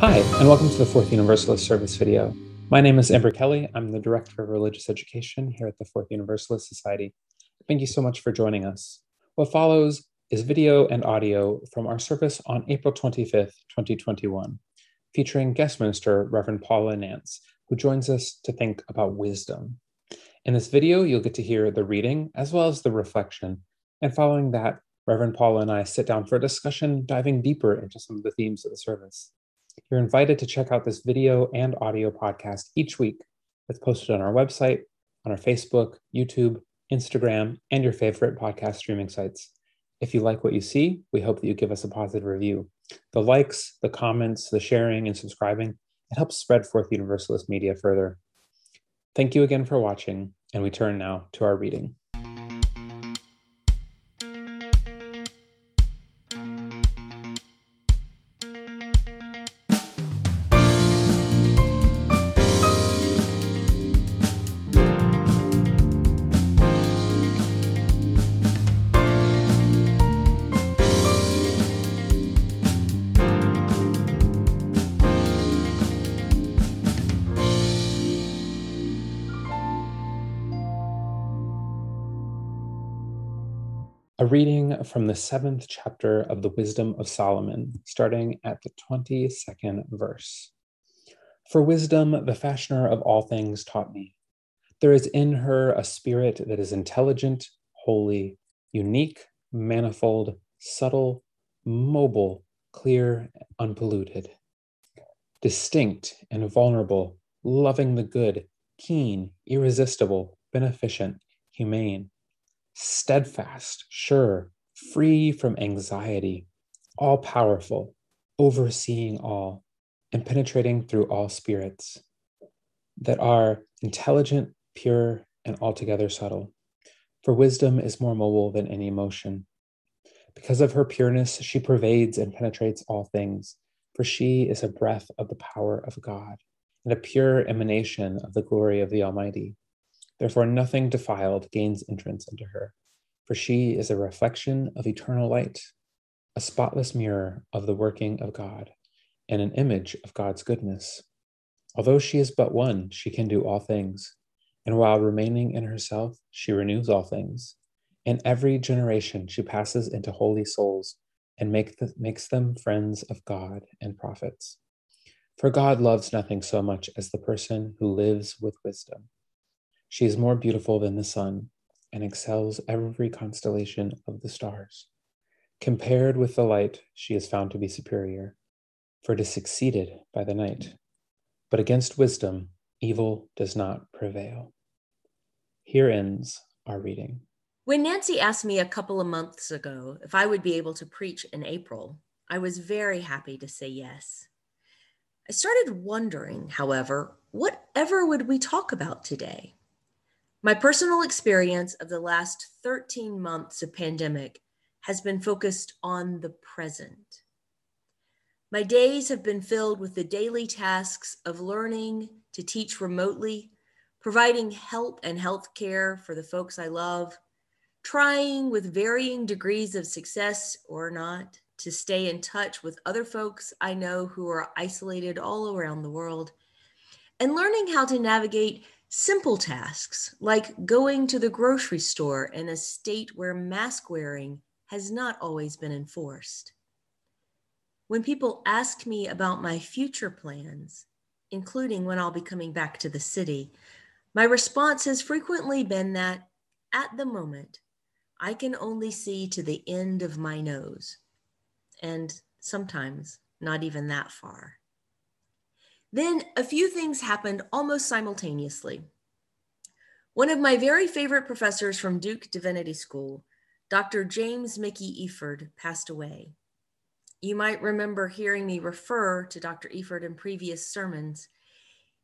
Hi, and welcome to the Fourth Universalist Service video. My name is Amber Kelly. I'm the Director of Religious Education here at the Fourth Universalist Society. Thank you so much for joining us. What follows is video and audio from our service on April 25th, 2021, featuring guest minister Reverend Paula Nance, who joins us to think about wisdom. In this video, you'll get to hear the reading as well as the reflection. And following that, Reverend Paula and I sit down for a discussion diving deeper into some of the themes of the service. You're invited to check out this video and audio podcast each week. It's posted on our website, on our Facebook, YouTube, Instagram, and your favorite podcast streaming sites. If you like what you see, we hope that you give us a positive review. The likes, the comments, the sharing, and subscribing, it helps spread Fourth Universalist media further. Thank you again for watching, and we turn now to our reading. From the seventh chapter of the Wisdom of Solomon, starting at the 22nd verse. For wisdom, the fashioner of all things taught me. There is in her a spirit that is intelligent, holy, unique, manifold, subtle, mobile, clear, unpolluted, distinct and vulnerable, loving the good, keen, irresistible, beneficent, humane steadfast, sure, free from anxiety, all powerful, overseeing all, and penetrating through all spirits that are intelligent, pure, and altogether subtle. For wisdom is more mobile than any emotion. Because of her pureness, she pervades and penetrates all things, for she is a breath of the power of God and a pure emanation of the glory of the Almighty. Therefore, nothing defiled gains entrance into her, for she is a reflection of eternal light, a spotless mirror of the working of God, and an image of God's goodness. Although she is but one, she can do all things, and while remaining in herself, she renews all things. In every generation, she passes into holy souls and make the, makes them friends of God and prophets. For God loves nothing so much as the person who lives with wisdom. She is more beautiful than the sun and excels every constellation of the stars. Compared with the light, she is found to be superior, for it is succeeded by the night. But against wisdom, evil does not prevail. Here ends our reading. When Nancy asked me a couple of months ago if I would be able to preach in April, I was very happy to say yes. I started wondering, however, whatever would we talk about today? My personal experience of the last 13 months of pandemic has been focused on the present. My days have been filled with the daily tasks of learning to teach remotely, providing help and health care for the folks I love, trying with varying degrees of success or not to stay in touch with other folks I know who are isolated all around the world, and learning how to navigate Simple tasks like going to the grocery store in a state where mask wearing has not always been enforced. When people ask me about my future plans, including when I'll be coming back to the city, my response has frequently been that at the moment, I can only see to the end of my nose, and sometimes not even that far. Then a few things happened almost simultaneously. One of my very favorite professors from Duke Divinity School, Dr. James Mickey Efird, passed away. You might remember hearing me refer to Dr. Efird in previous sermons.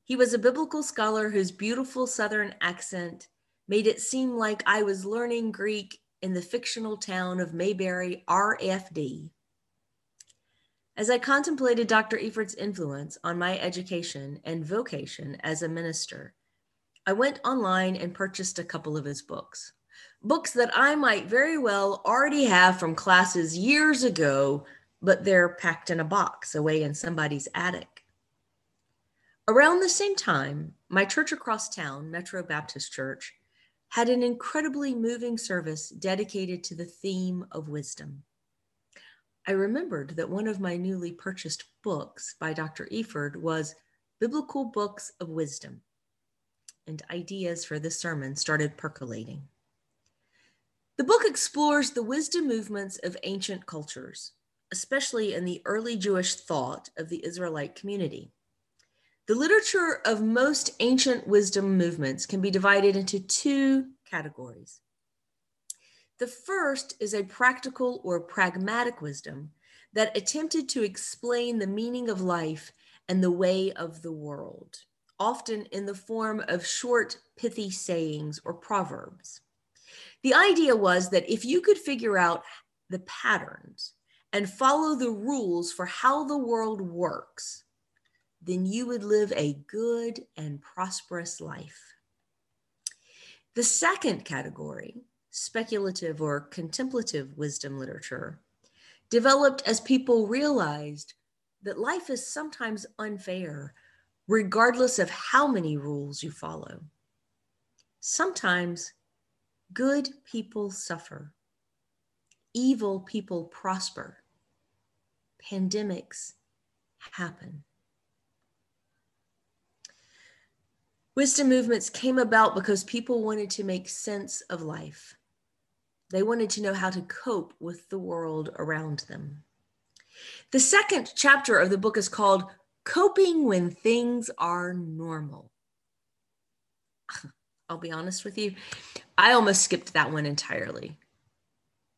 He was a biblical scholar whose beautiful Southern accent made it seem like I was learning Greek in the fictional town of Mayberry, RFD. As I contemplated Dr. Efird's influence on my education and vocation as a minister, I went online and purchased a couple of his books. Books that I might very well already have from classes years ago, but they're packed in a box away in somebody's attic. Around the same time, my church across town, Metro Baptist Church, had an incredibly moving service dedicated to the theme of wisdom. I remembered that one of my newly purchased books by Dr. Efird was Biblical Books of Wisdom, and ideas for this sermon started percolating. The book explores the wisdom movements of ancient cultures, especially in the early Jewish thought of the Israelite community. The literature of most ancient wisdom movements can be divided into two categories. The first is a practical or pragmatic wisdom that attempted to explain the meaning of life and the way of the world, often in the form of short, pithy sayings or proverbs. The idea was that if you could figure out the patterns and follow the rules for how the world works, then you would live a good and prosperous life. The second category, speculative or contemplative wisdom literature, developed as people realized that life is sometimes unfair, regardless of how many rules you follow. Sometimes good people suffer, evil people prosper, pandemics happen. Wisdom movements came about because people wanted to make sense of life. They wanted to know how to cope with the world around them. The second chapter of the book is called Coping When Things Are Normal. I'll be honest with you, I almost skipped that one entirely.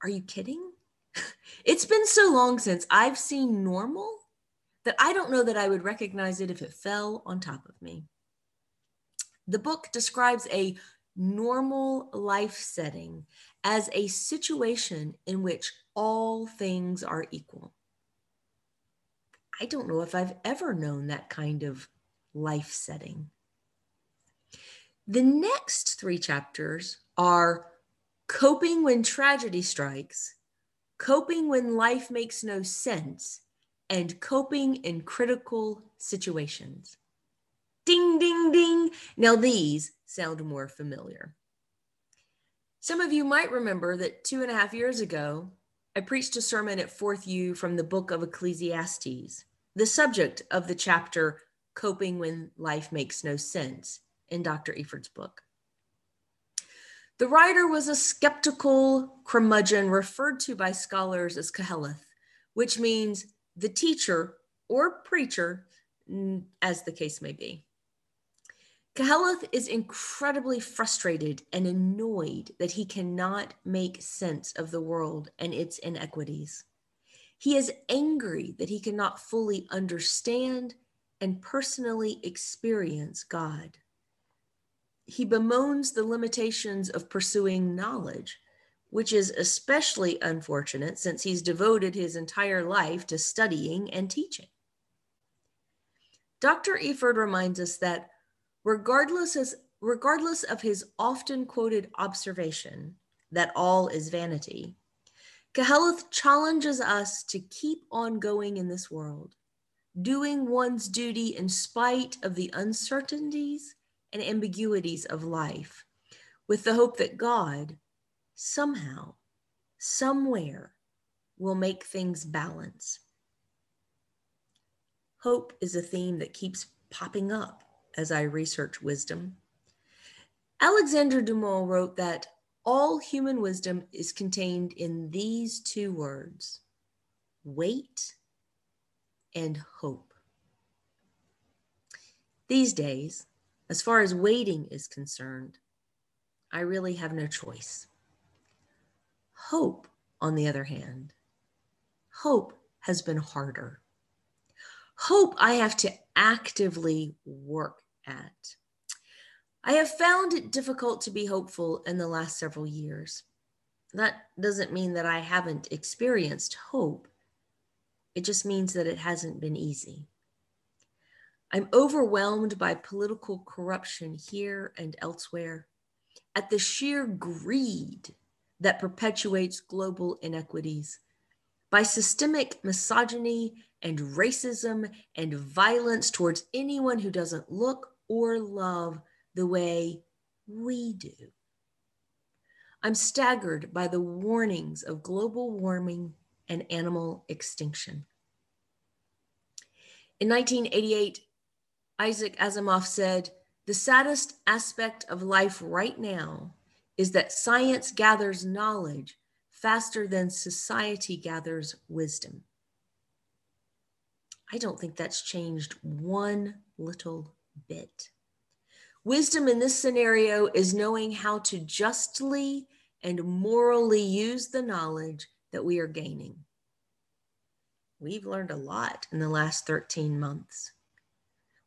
Are you kidding? It's been so long since I've seen normal that I don't know that I would recognize it if it fell on top of me. The book describes a normal life setting as a situation in which all things are equal. I don't know if I've ever known that kind of life setting. The next three chapters are coping when tragedy strikes, coping when life makes no sense, and coping in critical situations. Ding, ding, ding. Now, these sound more familiar. Some of you might remember that two and a half years ago, I preached a sermon at Fourth U from the book of Ecclesiastes, the subject of the chapter Coping When Life Makes No Sense in Dr. Efird's book. The writer was a skeptical curmudgeon referred to by scholars as Qoheleth, which means the teacher or preacher, mm, as the case may be. Qoheleth is incredibly frustrated and annoyed that he cannot make sense of the world and its inequities. He is angry that he cannot fully understand and personally experience God. He bemoans the limitations of pursuing knowledge, which is especially unfortunate since he's devoted his entire life to studying and teaching. Dr. Efird reminds us that regardless, as, regardless of his often quoted observation that all is vanity, Qoheleth challenges us to keep on going in this world, doing one's duty in spite of the uncertainties and ambiguities of life, with the hope that God somehow, somewhere, will make things balance. Hope is a theme that keeps popping up as I research wisdom. Alexander Dumas wrote that all human wisdom is contained in these two words wait and hope. These days, as far as waiting is concerned, I really have no choice. Hope, on the other hand, hope has been harder. Hope I have to actively work at. I have found it difficult to be hopeful in the last several years. That doesn't mean that I haven't experienced hope. It just means that it hasn't been easy. I'm overwhelmed by political corruption here and elsewhere, at the sheer greed that perpetuates global inequities, by systemic misogyny and racism and violence towards anyone who doesn't look or love the way we do. I'm staggered by the warnings of global warming and animal extinction. In 1988, Isaac Asimov said, The saddest aspect of life right now is that science gathers knowledge faster than society gathers wisdom. I don't think that's changed one little bit. Wisdom in this scenario is knowing how to justly and morally use the knowledge that we are gaining. We've learned a lot in the last 13 months.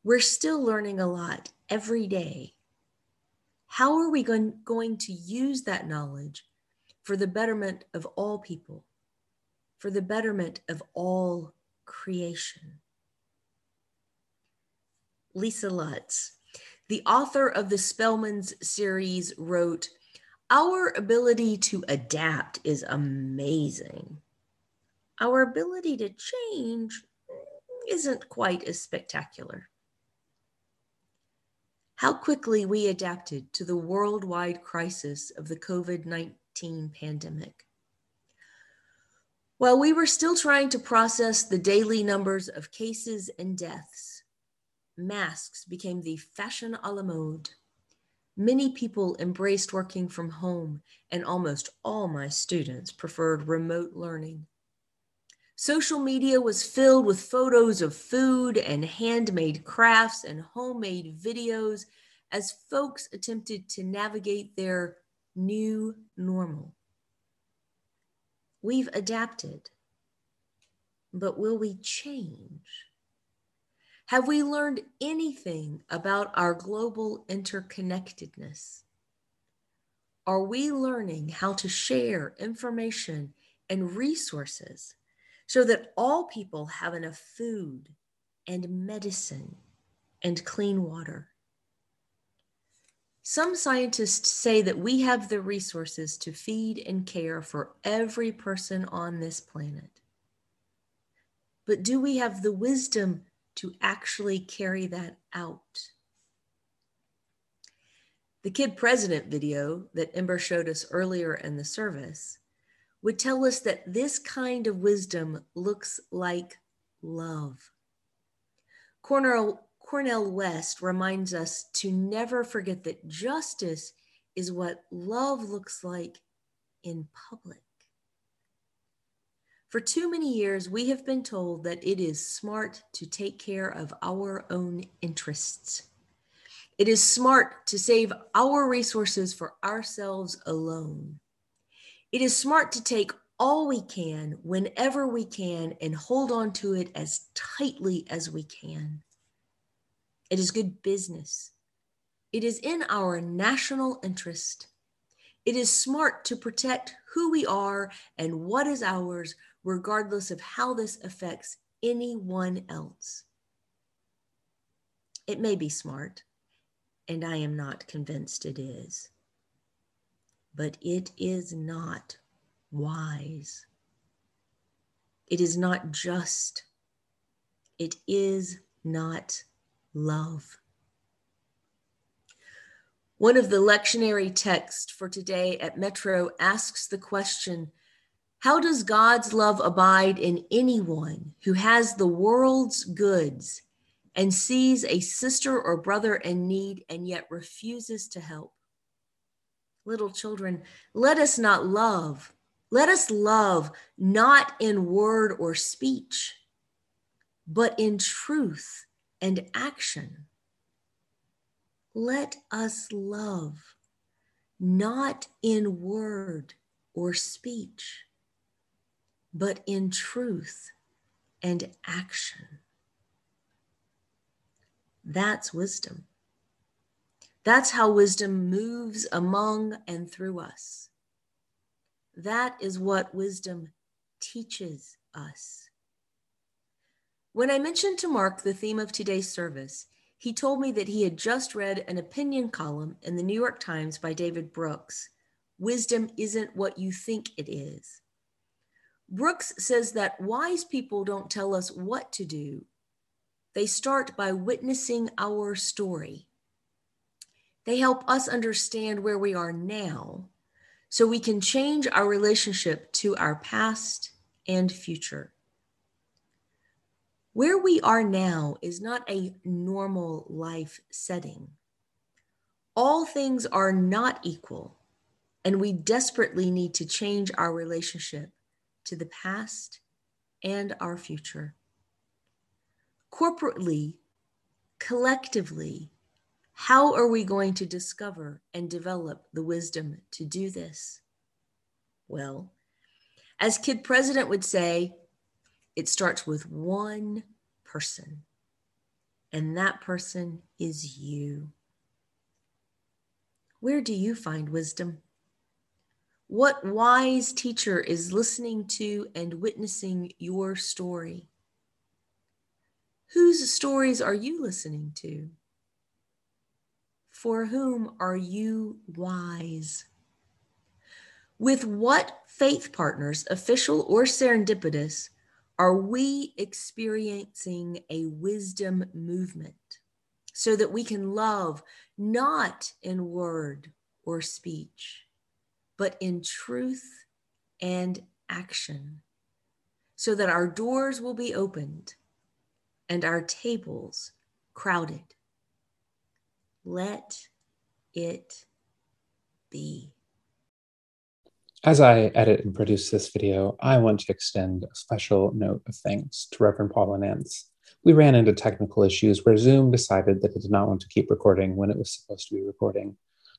We're still learning a lot every day. How are we going, going to use that knowledge for the betterment of all people, for the betterment of all creation? Lisa Lutz, the author of the Spellman's series, wrote, Our ability to adapt is amazing. Our ability to change isn't quite as spectacular. How quickly we adapted to the worldwide crisis of the COVID 19 pandemic. While we were still trying to process the daily numbers of cases and deaths, masks became the fashion a la mode. Many people embraced working from home, and almost all my students preferred remote learning. Social media was filled with photos of food and handmade crafts and homemade videos as folks attempted to navigate their new normal. We've adapted, but will we change? Have we learned anything about our global interconnectedness? Are we learning how to share information and resources so that all people have enough food and medicine and clean water? Some scientists say that we have the resources to feed and care for every person on this planet. But do we have the wisdom to actually carry that out. The Kid President video that Ember showed us earlier in the service would tell us that this kind of wisdom looks like love. Cornel, Cornel West reminds us to never forget that justice is what love looks like in public. For too many years, we have been told that it is smart to take care of our own interests. It is smart to save our resources for ourselves alone. It is smart to take all we can whenever we can and hold on to it as tightly as we can. It is good business. It is in our national interest. It is smart to protect who we are and what is ours regardless of how this affects anyone else. It may be smart, and I am not convinced it is, but it is not wise. It is not just. It is not love. One of the lectionary texts for today at Metro asks the question how does God's love abide in anyone who has the world's goods and sees a sister or brother in need and yet refuses to help? Little children, let us not love. Let us love not in word or speech, but in truth and action. Let us love not in word or speech but in truth and action. That's wisdom. That's how wisdom moves among and through us. That is what wisdom teaches us. When I mentioned to Mark the theme of today's service, he told me that he had just read an opinion column in the New York Times by David Brooks Wisdom isn't what you think it is. Brooks says that wise people don't tell us what to do, they start by witnessing our story. They help us understand where we are now so we can change our relationship to our past and future. Where we are now is not a normal life setting. All things are not equal, and we desperately need to change our relationship to the past and our future. Corporately, collectively, how are we going to discover and develop the wisdom to do this? Well, as Kid President would say, it starts with one person, and that person is you. Where do you find wisdom? What wise teacher is listening to and witnessing your story? Whose stories are you listening to? For whom are you wise? With what faith partners, official or serendipitous, are we experiencing a wisdom movement so that we can love not in word or speech, but in truth and action, so that our doors will be opened and our tables crowded? Let it be. As I edit and produce this video, I want to extend a special note of thanks to Reverend Paula Nance. We ran into technical issues where Zoom decided that it did not want to keep recording when it was supposed to be recording.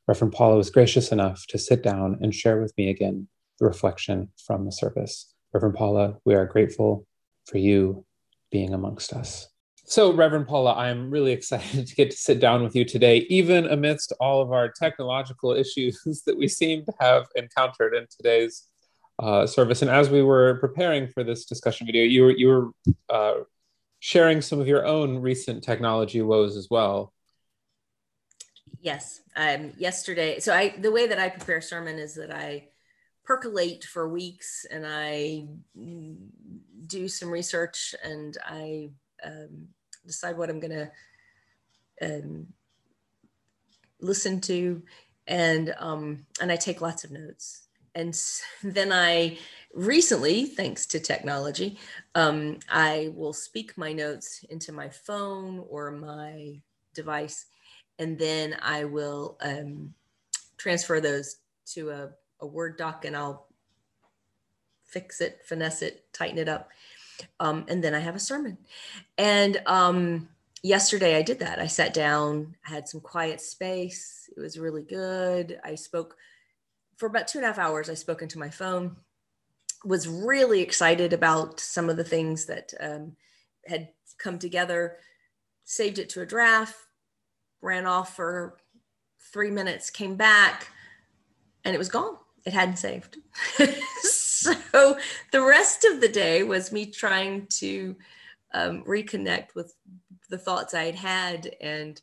Reverend Paula was gracious enough to sit down and share with me again the reflection from the service. Reverend Paula, we are grateful for you being amongst us. So, Reverend Paula, I'm really excited to get to sit down with you today, even amidst all of our technological issues that we seem to have encountered in today's uh, service. And as we were preparing for this discussion video, you were you were uh, sharing some of your own recent technology woes as well. Yes. Um, yesterday, so I the way that I prepare sermon is that I percolate for weeks and I do some research and I um, decide what I'm going to um, listen to, and um, and I take lots of notes. And then I recently, thanks to technology, um, I will speak my notes into my phone or my device, and then I will um, transfer those to a, a Word doc, and I'll fix it, finesse it, tighten it up um, and then I have a sermon. And um, yesterday I did that. I sat down, I had some quiet space. It was really good. I spoke for about two and a half hours. I spoke into my phone. Was really excited about some of the things that um, had come together. Saved it to a draft. Ran off for three minutes. Came back, and it was gone. It hadn't saved. so the rest of the day was me trying to um, reconnect with the thoughts I had had and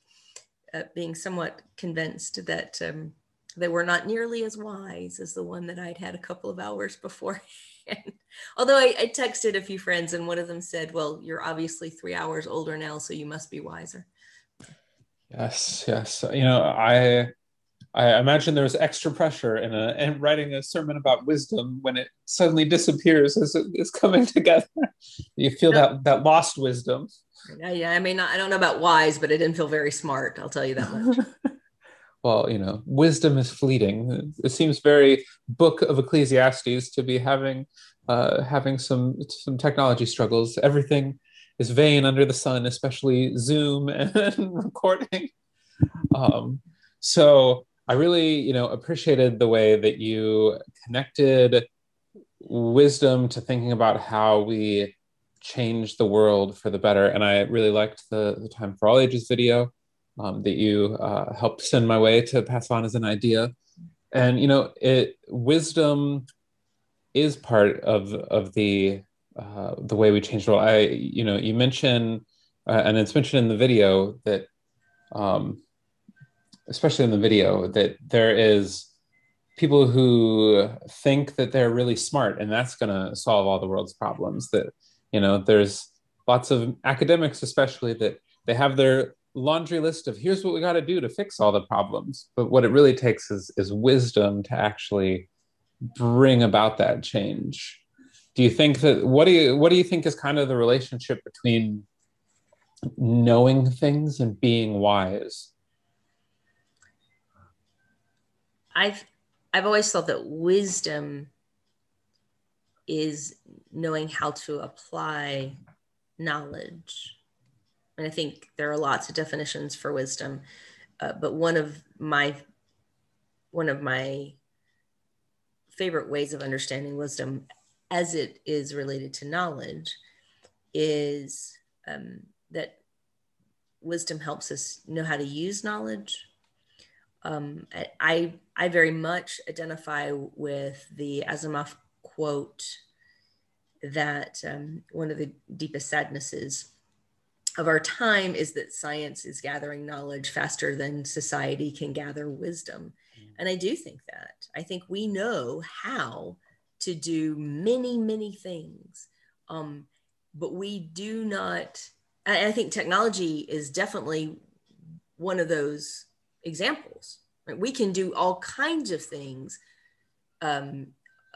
uh, being somewhat convinced that um, they were not nearly as wise as the one that I'd had a couple of hours before. Although I, I, texted a few friends and one of them said, Well, you're obviously three hours older now, so you must be wiser. Yes, yes. You know, I I imagine there was extra pressure in, a, in writing a sermon about wisdom when it suddenly disappears as it is coming together. you feel that that lost wisdom. Yeah, yeah. I mean, I don't know about wise, but it didn't feel very smart. I'll tell you that much. well, you know, wisdom is fleeting. It seems very Book of Ecclesiastes to be having uh, having some some technology struggles. Everything is vain under the sun, especially Zoom and recording. Um, so I really, you know, appreciated the way that you connected wisdom to thinking about how we change the world for the better. And I really liked the, the Time for All Ages video um, that you uh, helped send my way to pass on as an idea. And, you know, it wisdom is part of, of the, uh, the way we change the world. I, you know, you mentioned, uh, and it's mentioned in the video that, um, especially in the video, that there is people who think that they're really smart and that's going to solve all the world's problems. That you know there's lots of academics especially that they have their laundry list of here's what we got to do to fix all the problems. But what it really takes is is wisdom to actually bring about that change do you think that what do you what do you think is kind of the relationship between knowing things and being wise? I've i've always thought that wisdom is knowing how to apply knowledge. And I think there are lots of definitions for wisdom, uh, but one of my one of my favorite ways of understanding wisdom, as it is related to knowledge, is um, that wisdom helps us know how to use knowledge. Um, I I very much identify with the Asimov quote that um, one of the deepest sadnesses of our time is that science is gathering knowledge faster than society can gather wisdom. Mm. And I do think that. I think we know how to do many, many things. Um, but we do not, I think technology is definitely one of those examples. Right? We can do all kinds of things um,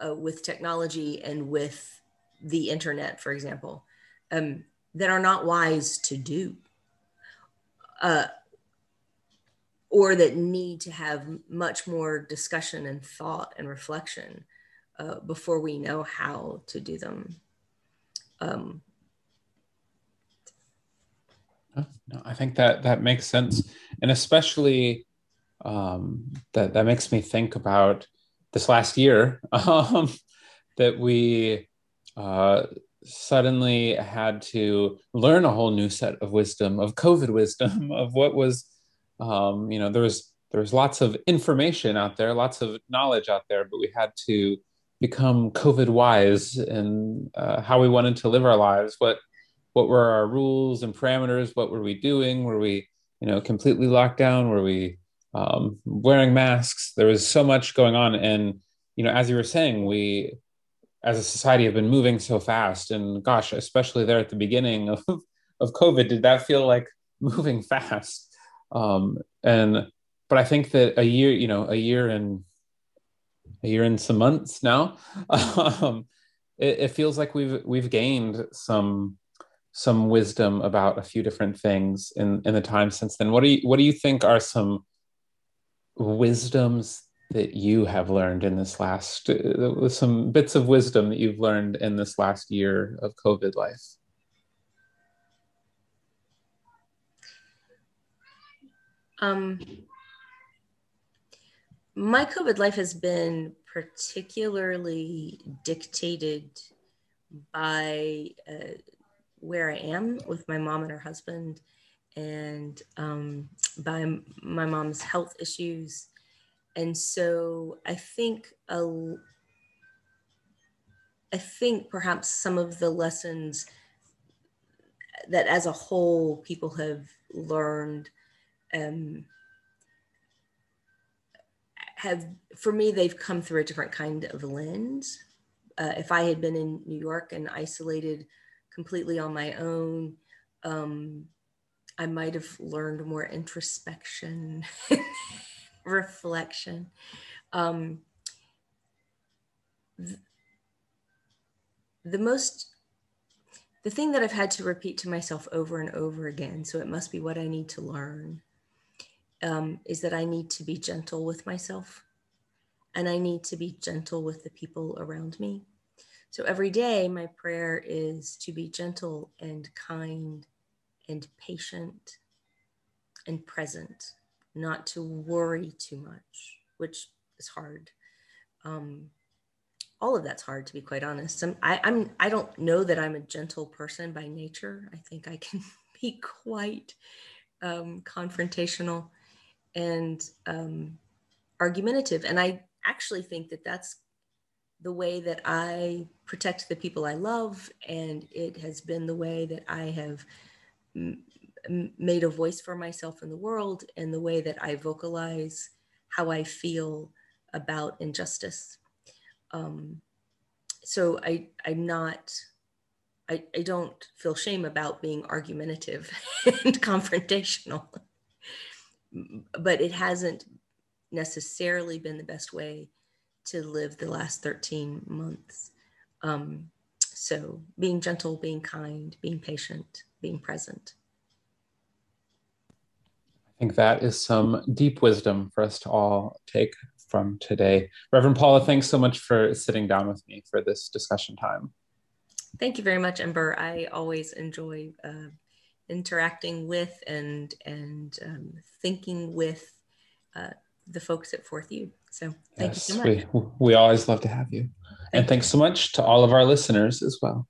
uh, with technology and with the internet, for example. Um, that are not wise to do uh, or that need to have much more discussion and thought and reflection uh, before we know how to do them. Um, no, I think that that makes sense, and especially um, that that makes me think about this last year um, that we uh, suddenly had to learn a whole new set of wisdom of covid wisdom of what was um, you know there was there was lots of information out there lots of knowledge out there but we had to become covid wise and uh, how we wanted to live our lives. What what were our rules and parameters? What were we doing? Were we you know completely locked down? Were we um, wearing masks? There was so much going on. And you know as you were saying we as a society have been moving so fast. And gosh especially there at the beginning of, of covid did that feel like moving fast? Um, and but i think that a year you know a year and a year and some months now. Um, it, it, feels like we've we've gained some some wisdom about a few different things in in the time since then. What do you what do you think are some wisdoms that you have learned in this last uh, some bits of wisdom that you've learned in this last year of covid life? Um, my covid life has been particularly dictated by uh, where i am with my mom and her husband and um, by my mom's health issues. And so I think a, I think perhaps some of the lessons that as a whole people have learned um, have for me they've come through a different kind of lens uh, if i had been in new york and isolated completely on my own um, i might have learned more introspection reflection. Um, th- the most the thing that I've had to repeat to myself over and over again, so it must be what I need to learn, um, is that I need to be gentle with myself and I need to be gentle with the people around me. So every day, my prayer is to be gentle and kind and patient and present not to worry too much, which is hard. Um, all of that's hard to be quite honest. I'm, I, I'm, I don't know that I'm a gentle person by nature. I think I can be quite um, confrontational and um, argumentative. And I actually think that that's the way that I protect the people I love. And it has been the way that I have made a voice for myself in the world and the way that I vocalize how I feel about injustice. Um, so I, I'm not, I, I don't feel shame about being argumentative and confrontational, but it hasn't necessarily been the best way to live the last 13 months. Um, so being gentle, being kind, being patient, being present. I think that is some deep wisdom for us to all take from today. Reverend Paula, thanks so much for sitting down with me for this discussion time. Thank you very much, Ember. I always enjoy uh, interacting with and and um, thinking with uh, the folks at Fourth U. So thank yes, you so much. We, we always love to have you. Thank and thanks so much to all of our listeners as well.